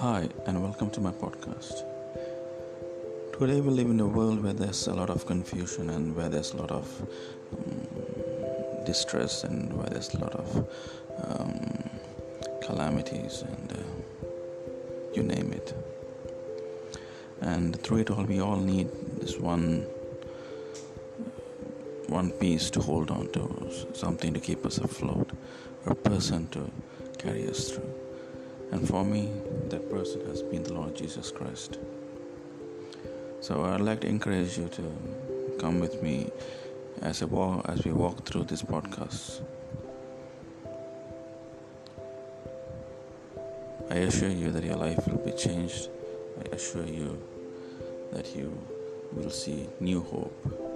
Hi, and welcome to my podcast. Today, we live in a world where there's a lot of confusion and where there's a lot of um, distress and where there's a lot of um, calamities and uh, you name it. And through it all, we all need this one one piece to hold on to, something to keep us afloat, a person to carry us through. And for me, that person has been the Lord Jesus Christ. So I'd like to encourage you to come with me as, walk, as we walk through this podcast. I assure you that your life will be changed. I assure you that you will see new hope